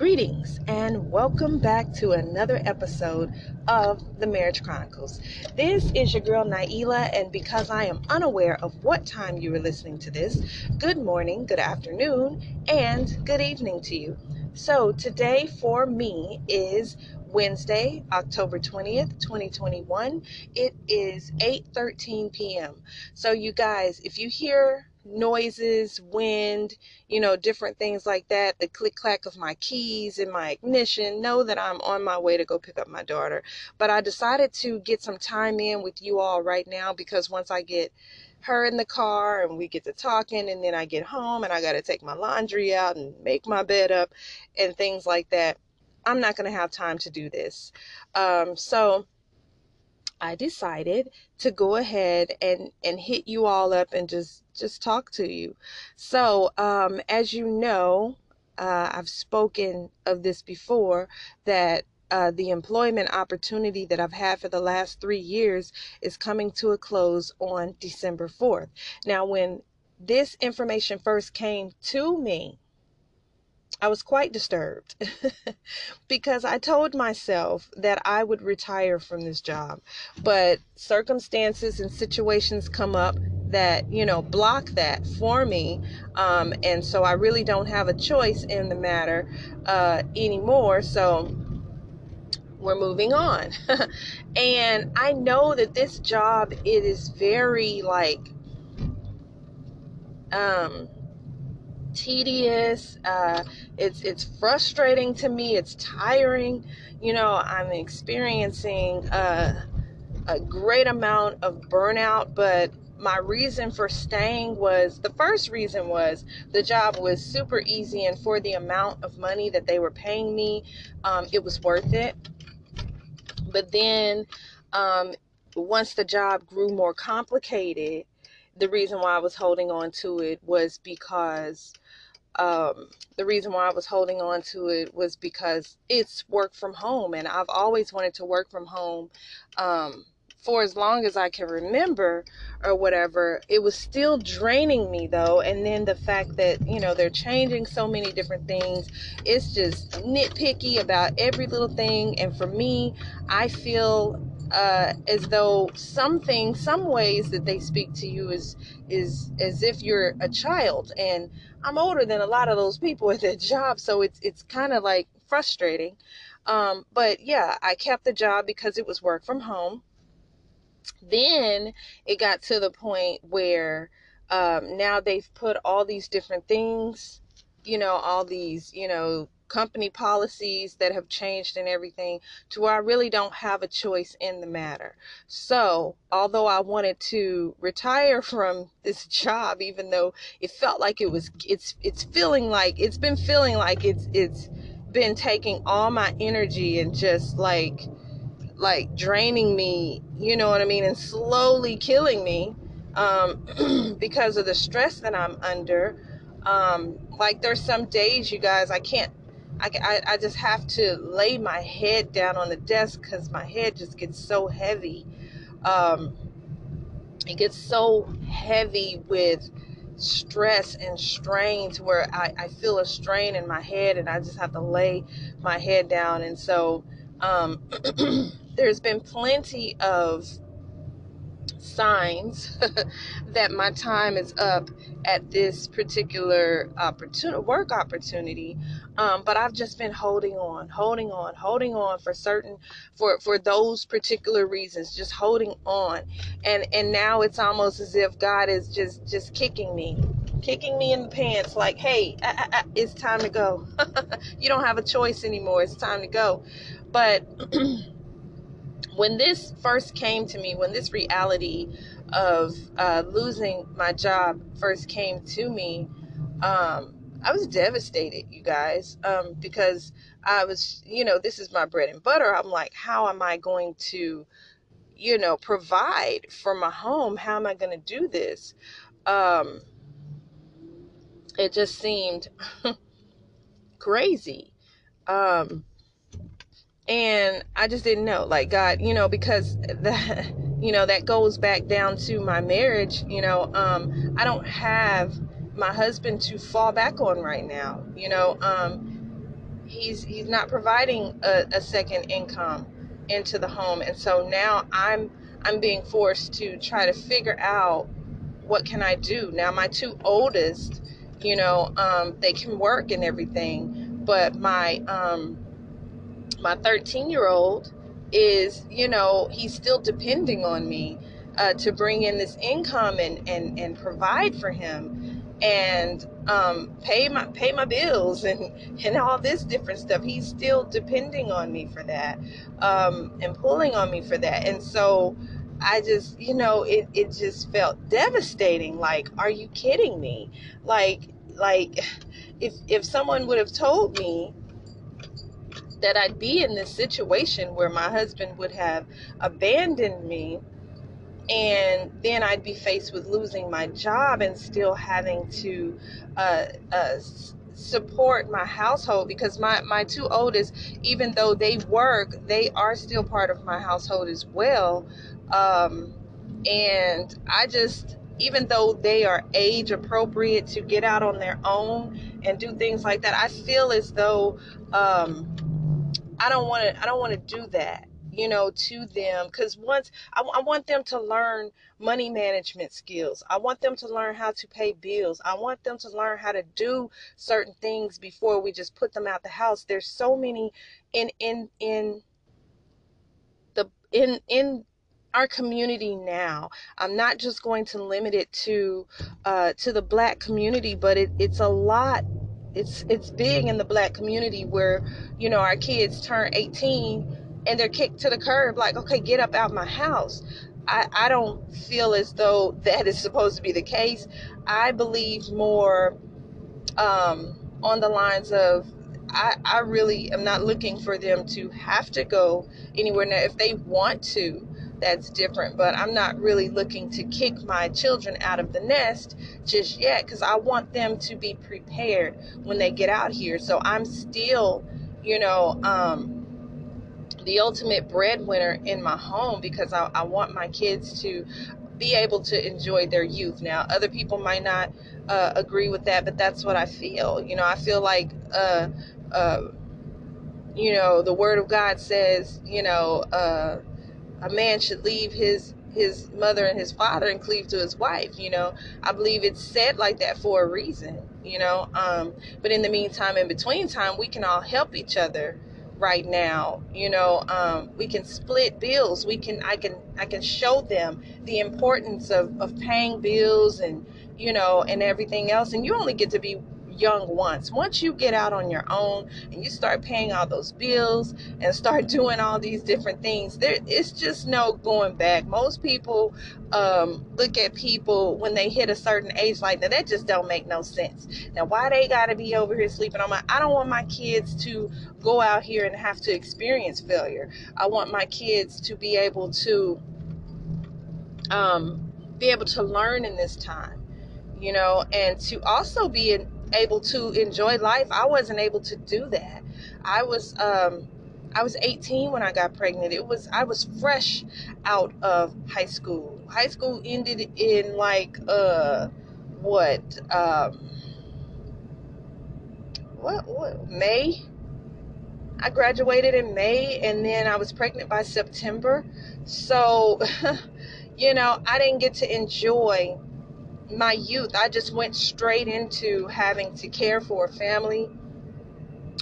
Greetings and welcome back to another episode of the Marriage Chronicles. This is your girl Nailah, and because I am unaware of what time you are listening to this, good morning, good afternoon, and good evening to you. So, today for me is Wednesday, October 20th, 2021. It is 8:13 p.m. So you guys, if you hear noises, wind, you know, different things like that, the click clack of my keys and my ignition, know that I'm on my way to go pick up my daughter. But I decided to get some time in with you all right now because once I get her in the car and we get to talking and then I get home and I got to take my laundry out and make my bed up and things like that. I'm not going to have time to do this. Um, so I decided to go ahead and and hit you all up and just just talk to you. So, um, as you know, uh, I've spoken of this before that uh, the employment opportunity that I've had for the last three years is coming to a close on December 4th. Now, when this information first came to me, I was quite disturbed because I told myself that I would retire from this job. But circumstances and situations come up that, you know, block that for me. Um, and so I really don't have a choice in the matter uh, anymore. So we're moving on. and I know that this job, it is very like, um, tedious. Uh, it's it's frustrating to me. It's tiring. You know, I'm experiencing a, a great amount of burnout, but my reason for staying was the first reason was the job was super easy and for the amount of money that they were paying me um, it was worth it but then um, once the job grew more complicated the reason why i was holding on to it was because um, the reason why I was holding on to it was because it's work from home, and I've always wanted to work from home um, for as long as I can remember, or whatever. It was still draining me though, and then the fact that you know they're changing so many different things, it's just nitpicky about every little thing, and for me, I feel uh, as though something, some ways that they speak to you is is as if you're a child, and I'm older than a lot of those people at that job, so it's it's kind of like frustrating. Um, but yeah, I kept the job because it was work from home. Then it got to the point where um, now they've put all these different things, you know, all these, you know, company policies that have changed and everything to where I really don't have a choice in the matter. So, although I wanted to retire from this job even though it felt like it was it's it's feeling like it's been feeling like it's it's been taking all my energy and just like like draining me, you know what I mean, and slowly killing me um because of the stress that I'm under. Um like there's some days you guys I can't I, I, I just have to lay my head down on the desk because my head just gets so heavy. Um, it gets so heavy with stress and strain to where I, I feel a strain in my head and I just have to lay my head down. And so um, there's been plenty of signs that my time is up at this particular opportunity work opportunity um, but I've just been holding on, holding on, holding on for certain for for those particular reasons, just holding on. And and now it's almost as if God is just just kicking me, kicking me in the pants, like, hey, uh, uh, uh, it's time to go. you don't have a choice anymore. It's time to go. But when this first came to me, when this reality of uh, losing my job first came to me, um, I was devastated, you guys, um, because I was, you know, this is my bread and butter. I'm like, how am I going to, you know, provide for my home? How am I going to do this? Um, it just seemed crazy. Um, and I just didn't know, like God, you know, because that, you know, that goes back down to my marriage. You know, um, I don't have my husband to fall back on right now. You know, um, he's he's not providing a, a second income into the home and so now i'm i'm being forced to try to figure out what can i do now my two oldest you know um, they can work and everything but my um, my 13 year old is you know he's still depending on me uh, to bring in this income and, and, and provide for him and um, pay my pay my bills and and all this different stuff. He's still depending on me for that um, and pulling on me for that. And so I just you know it it just felt devastating. Like, are you kidding me? Like like if if someone would have told me that I'd be in this situation where my husband would have abandoned me and then I'd be faced with losing my job and still having to uh, uh, support my household because my, my two oldest, even though they work, they are still part of my household as well. Um, and I just, even though they are age appropriate to get out on their own and do things like that, I feel as though um, I don't want to. I don't want to do that you know, to them. Because once I, I want them to learn money management skills, I want them to learn how to pay bills, I want them to learn how to do certain things before we just put them out the house. There's so many in in in the in in our community now. I'm not just going to limit it to uh, to the black community, but it, it's a lot. It's it's big in the black community where you know our kids turn 18 and they're kicked to the curb like okay get up out my house. I, I don't feel as though that is supposed to be the case. I believe more um, on the lines of I, I really am not looking for them to have to go anywhere. Now if they want to that's different but i'm not really looking to kick my children out of the nest just yet because i want them to be prepared when they get out here so i'm still you know um, the ultimate breadwinner in my home because I, I want my kids to be able to enjoy their youth. Now, other people might not uh, agree with that, but that's what I feel. You know, I feel like, uh, uh, you know, the Word of God says, you know, uh, a man should leave his his mother and his father and cleave to his wife. You know, I believe it's said like that for a reason. You know, um, but in the meantime, in between time, we can all help each other right now you know um, we can split bills we can i can i can show them the importance of, of paying bills and you know and everything else and you only get to be young once. Once you get out on your own and you start paying all those bills and start doing all these different things, there it's just no going back. Most people um, look at people when they hit a certain age like that. That just don't make no sense. Now, why they got to be over here sleeping on my? I don't want my kids to go out here and have to experience failure. I want my kids to be able to um, be able to learn in this time, you know, and to also be able to enjoy life. I wasn't able to do that. I was um I was 18 when I got pregnant. It was I was fresh out of high school. High school ended in like uh what um what what May? I graduated in May and then I was pregnant by September. So you know, I didn't get to enjoy my youth, I just went straight into having to care for a family.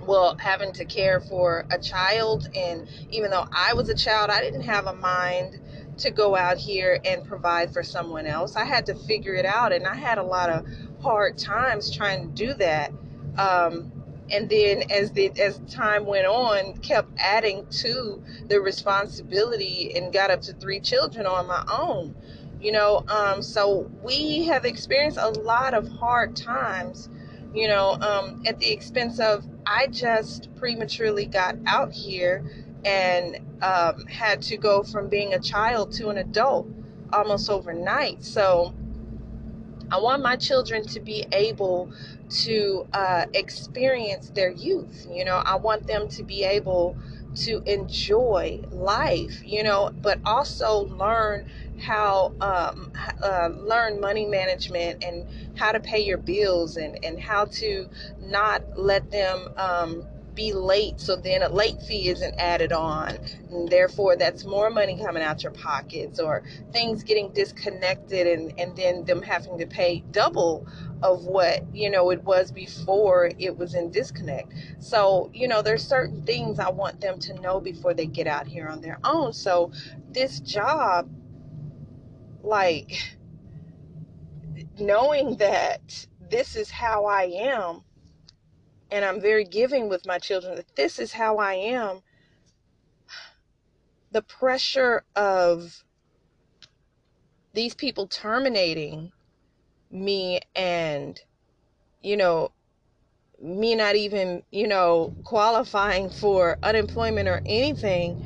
Well, having to care for a child. And even though I was a child, I didn't have a mind to go out here and provide for someone else. I had to figure it out. And I had a lot of hard times trying to do that. Um, and then as the as time went on kept adding to the responsibility and got up to three children on my own you know um, so we have experienced a lot of hard times you know um, at the expense of i just prematurely got out here and um, had to go from being a child to an adult almost overnight. So i want my children to be able to uh, experience their youth you know. I want them to be able to enjoy life you know but also learn how um, uh, learn money management and how to pay your bills and, and how to not let them um, be late so then a late fee isn't added on. And therefore that's more money coming out your pockets or things getting disconnected and and then them having to pay double of what you know it was before it was in disconnect. So you know there's certain things i want them to know before they get out here on their own. So this job like knowing that this is how i am and I'm very giving with my children that this is how I am, the pressure of these people terminating me and, you know, me not even, you know, qualifying for unemployment or anything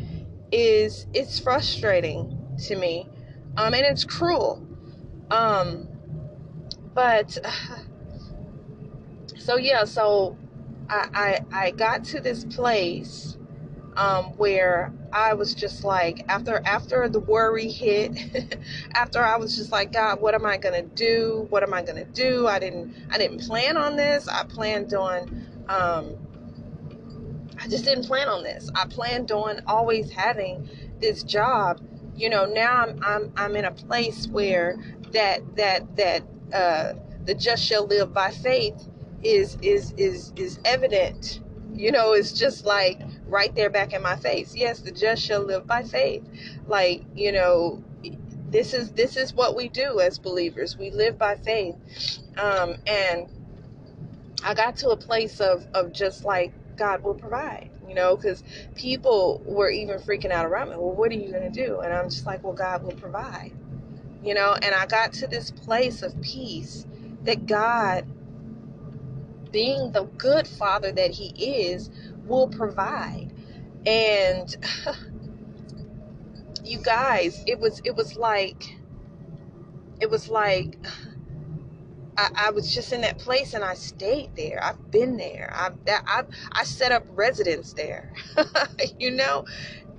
is it's frustrating to me. Um and it's cruel. Um but so yeah, so I, I, I got to this place um, where I was just like after after the worry hit, after I was just like God, what am I gonna do? What am I gonna do? I didn't I didn't plan on this. I planned on um, I just didn't plan on this. I planned on always having this job. You know, now I'm I'm I'm in a place where that that that uh, the just shall live by faith is is is is evident. You know it's just like right there back in my face. Yes the just shall live by faith. Like you know this is this is what we do as believers. We live by faith. Um and i got to a place of of just like god will provide you know because people were even freaking out around me. Well what are you going to do? And i'm just like well god will provide you know? And i got to this place of peace that god being the good father that he is, will provide. And you guys, it was it was like it was like I, I, was just in that place and I stayed there. I've been there. I've I I set up residence there, you know,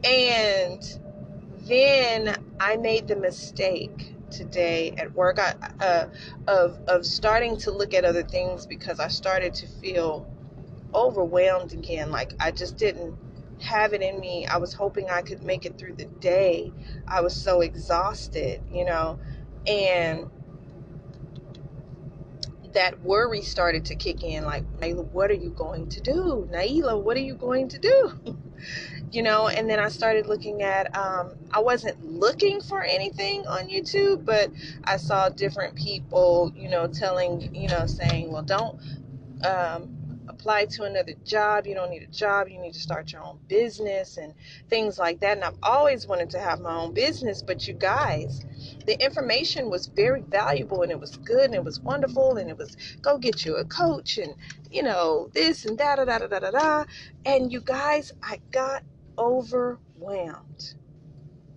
and then I made the mistake today at work I, uh, of of starting to look at other things because I started to feel overwhelmed again. Like I just didn't have it in me. I was hoping I could make it through the day. I was so exhausted, you know, and that worry started to kick in like Nailah, what are you going to do? Nailah, what are you going to do? you know and then i started looking at um, i wasn't looking for anything on youtube but i saw different people you know telling you know saying well don't um, apply to another job you don't need a job you need to start your own business and things like that and i've always wanted to have my own business but you guys the information was very valuable and it was good and it was wonderful and it was go get you a coach and you know this and da da da da da da and you guys i got overwhelmed.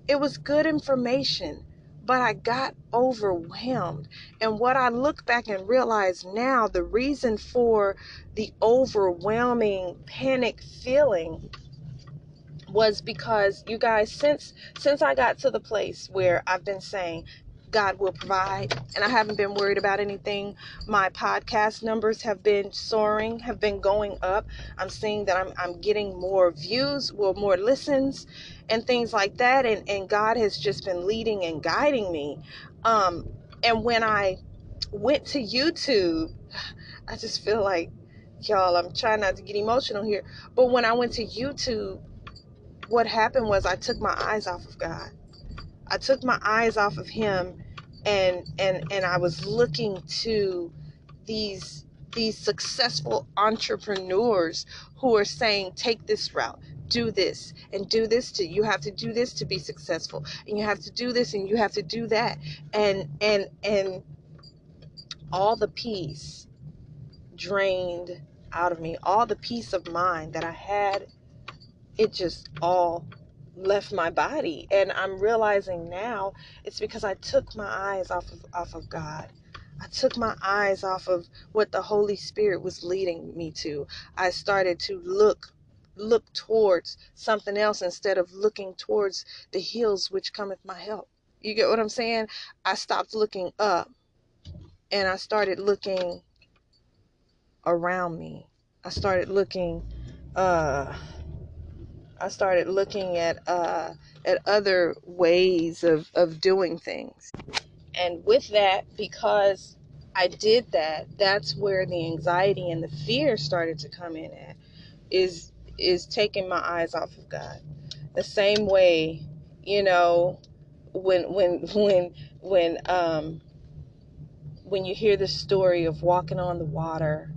It was good information, but I got overwhelmed. And what I look back and realize now, the reason for the overwhelming panic feeling was because you guys since since I got to the place where I've been saying God will provide. And I haven't been worried about anything. My podcast numbers have been soaring, have been going up. I'm seeing that I'm, I'm getting more views, well, more listens, and things like that. And, and God has just been leading and guiding me. Um, and when I went to YouTube, I just feel like, y'all, I'm trying not to get emotional here. But when I went to YouTube, what happened was I took my eyes off of God. I took my eyes off of him and and and I was looking to these these successful entrepreneurs who are saying take this route. Do this and do this to you have to do this to be successful and you have to do this and you have to do that. And and and all the peace drained out of me. All the peace of mind that i had it just all left my body. And i'm realizing now it's because i took my eyes off of off of god. I took my eyes off of what the holy spirit was leading me to. I started to look look towards something else instead of looking towards the hills which cometh my help. You get what i'm saying? I stopped looking up and i started looking around me. I started looking uh, I started looking at uh, at other ways of, of doing things. And with that, because I did that, that's where the anxiety and the fear started to come in at is is taking my eyes off of God. The same way, you know, when when when when um when you hear the story of walking on the water,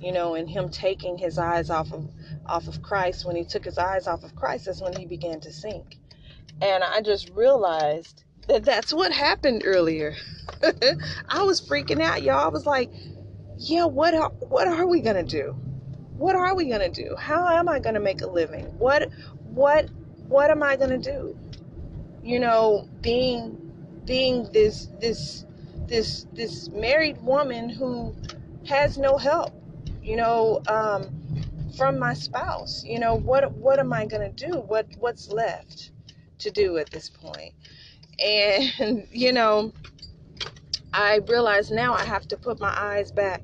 you know, and him taking his eyes off of off of Christ, when he took his eyes off of Christ, that's when he began to sink. And I just realized that that's what happened earlier. I was freaking out, y'all. I was like, yeah, what are, what are we going to do? What are we going to do? How am I going to make a living? What what what am I going to do? You know, being being this this this this married woman who has no help, you know, um, from my spouse. You know, what what am I going to do? What what's left to do at this point? And you know, I realize now I have to put my eyes back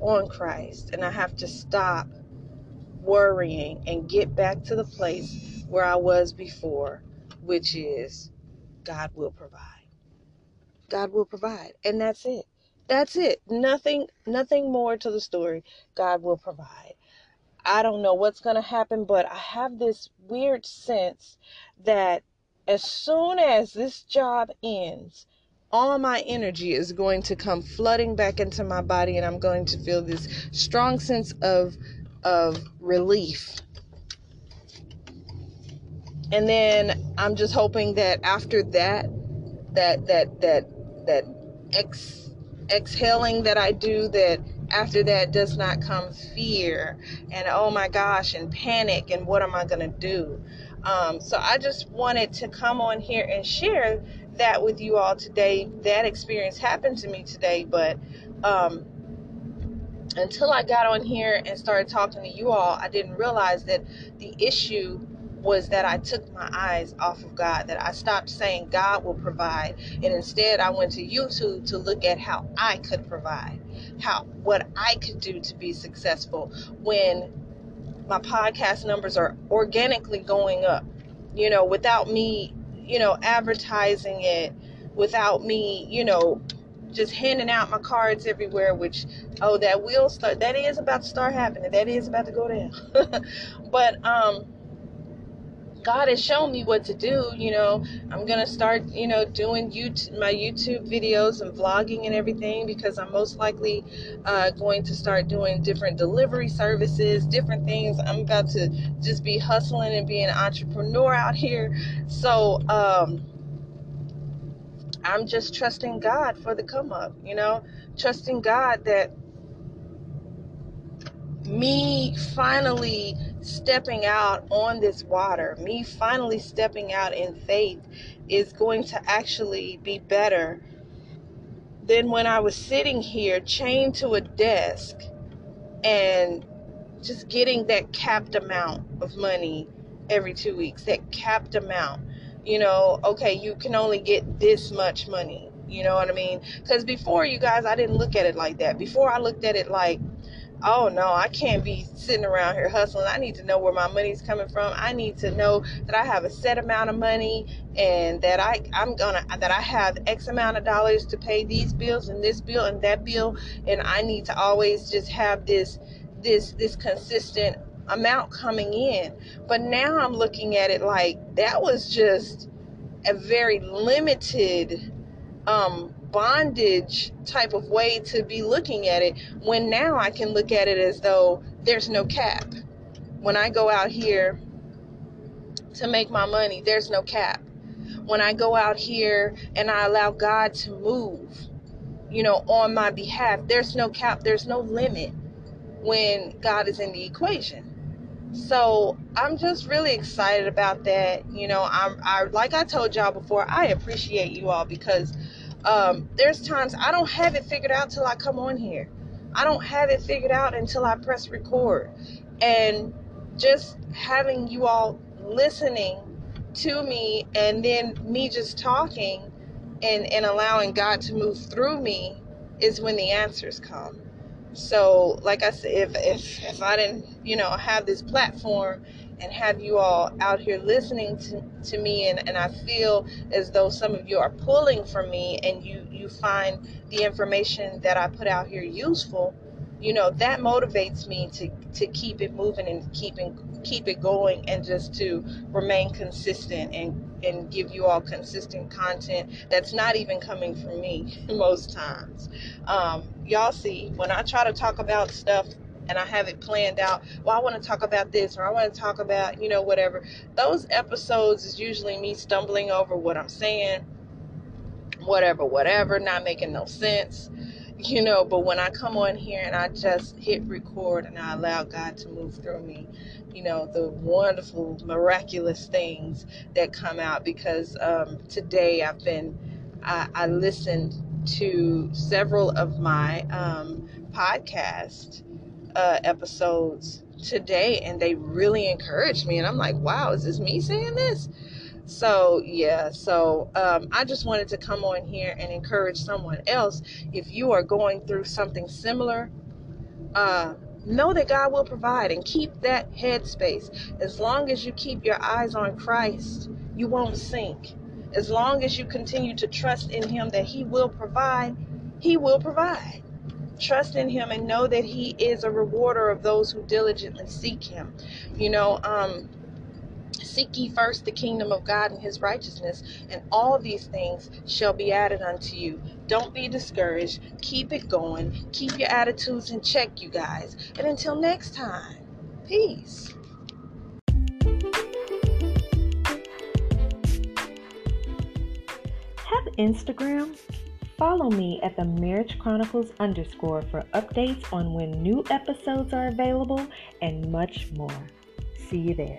on Christ and I have to stop worrying and get back to the place where I was before, which is God will provide. God will provide. And that's it. That's it. Nothing nothing more to the story. God will provide. I don't know what's going to happen, but I have this weird sense that as soon as this job ends, all my energy is going to come flooding back into my body and I'm going to feel this strong sense of of relief. And then I'm just hoping that after that that that that that ex exhaling that I do that after that does not come fear and oh my gosh and panic and what am I going to do? Um, so I just wanted to come on here and share that with you all today. That experience happened to me today, but um, until I got on here and started talking to you all, I didn't realize that the issue was that I took my eyes off of God, that I stopped saying God will provide, and instead I went to YouTube to look at how I could provide, how what I could do to be successful when my podcast numbers are organically going up, you know, without me you know, advertising it without me, you know, just handing out my cards everywhere, which, oh, that will start, that is about to start happening. That is about to go down. but, um, God has shown me what to do. You know, I'm gonna start, you know, doing YouTube, my YouTube videos and vlogging and everything because I'm most likely uh, going to start doing different delivery services, different things. I'm about to just be hustling and be an entrepreneur out here. So, um, I'm just trusting God for the come up. You know, trusting God that me finally stepping out on this water, me finally stepping out in faith, is going to actually be better than when I was sitting here chained to a desk and just getting that capped amount of money every two weeks, that capped amount. You know, okay, you can only get this much money. You know what I mean? Because before, you guys, I didn't look at it like that. Before, I looked at it like, oh no, I can't be sitting around here hustling. I need to know where my money's coming from. I need to know that I have a set amount of money and that I I'm gonna that I have X amount of dollars to pay these bills and this bill and that bill, and I need to always just have this this this consistent amount coming in. But now I'm looking at it like that was just a very limited um bondage type of way to be looking at it when now I can look at it as though there's no cap. When I go out here to make my money, there's no cap. When I go out here and I allow God to move, you know, on my behalf, there's no cap, there's no limit when God is in the equation. So I'm just really excited about that. You know, I'm I like I told y'all before, I appreciate you all because um, there's times I don't have it figured out till I come on here. I don't have it figured out until I press record. And just having you all listening to me and then me just talking and, and allowing God to move through me is when the answers come. So, like I said, if, if, if I didn't you know, have this platform and have you all out here listening to, to me and, and I feel as though some of you are pulling from me and you, you find the information that I put out here useful, you know, that motivates me to, to keep it moving and keeping keep it going and just to remain consistent and and give you all consistent content that's not even coming from me most times. Um, y'all see, when I try to talk about stuff and I have it planned out. Well, I want to talk about this or I want to talk about, you know, whatever. Those episodes is usually me stumbling over what I'm saying, whatever, whatever, not making no sense, you know. But when I come on here and I just hit record and I allow God to move through me, you know, the wonderful, miraculous things that come out because um, today I've been, I, I listened to several of my um, podcast uh, episodes today and they really encouraged me and i'm like wow is this me saying this? So yeah so um, i just wanted to come on here and encourage someone else. If you are going through something similar uh, know that god will provide and keep that headspace. As long as you keep your eyes on christ you won't sink. As long as you continue to trust in him that he will provide he will provide trust in him and know that he is a rewarder of those who diligently seek him. You know um seek ye first the kingdom of god and his righteousness and all these things shall be added unto you. Don't be discouraged. Keep it going. Keep your attitudes in check you guys. And until next time peace. Have instagram Follow me at the Marriage Chronicles underscore for updates on when new episodes are available and much more. See you there.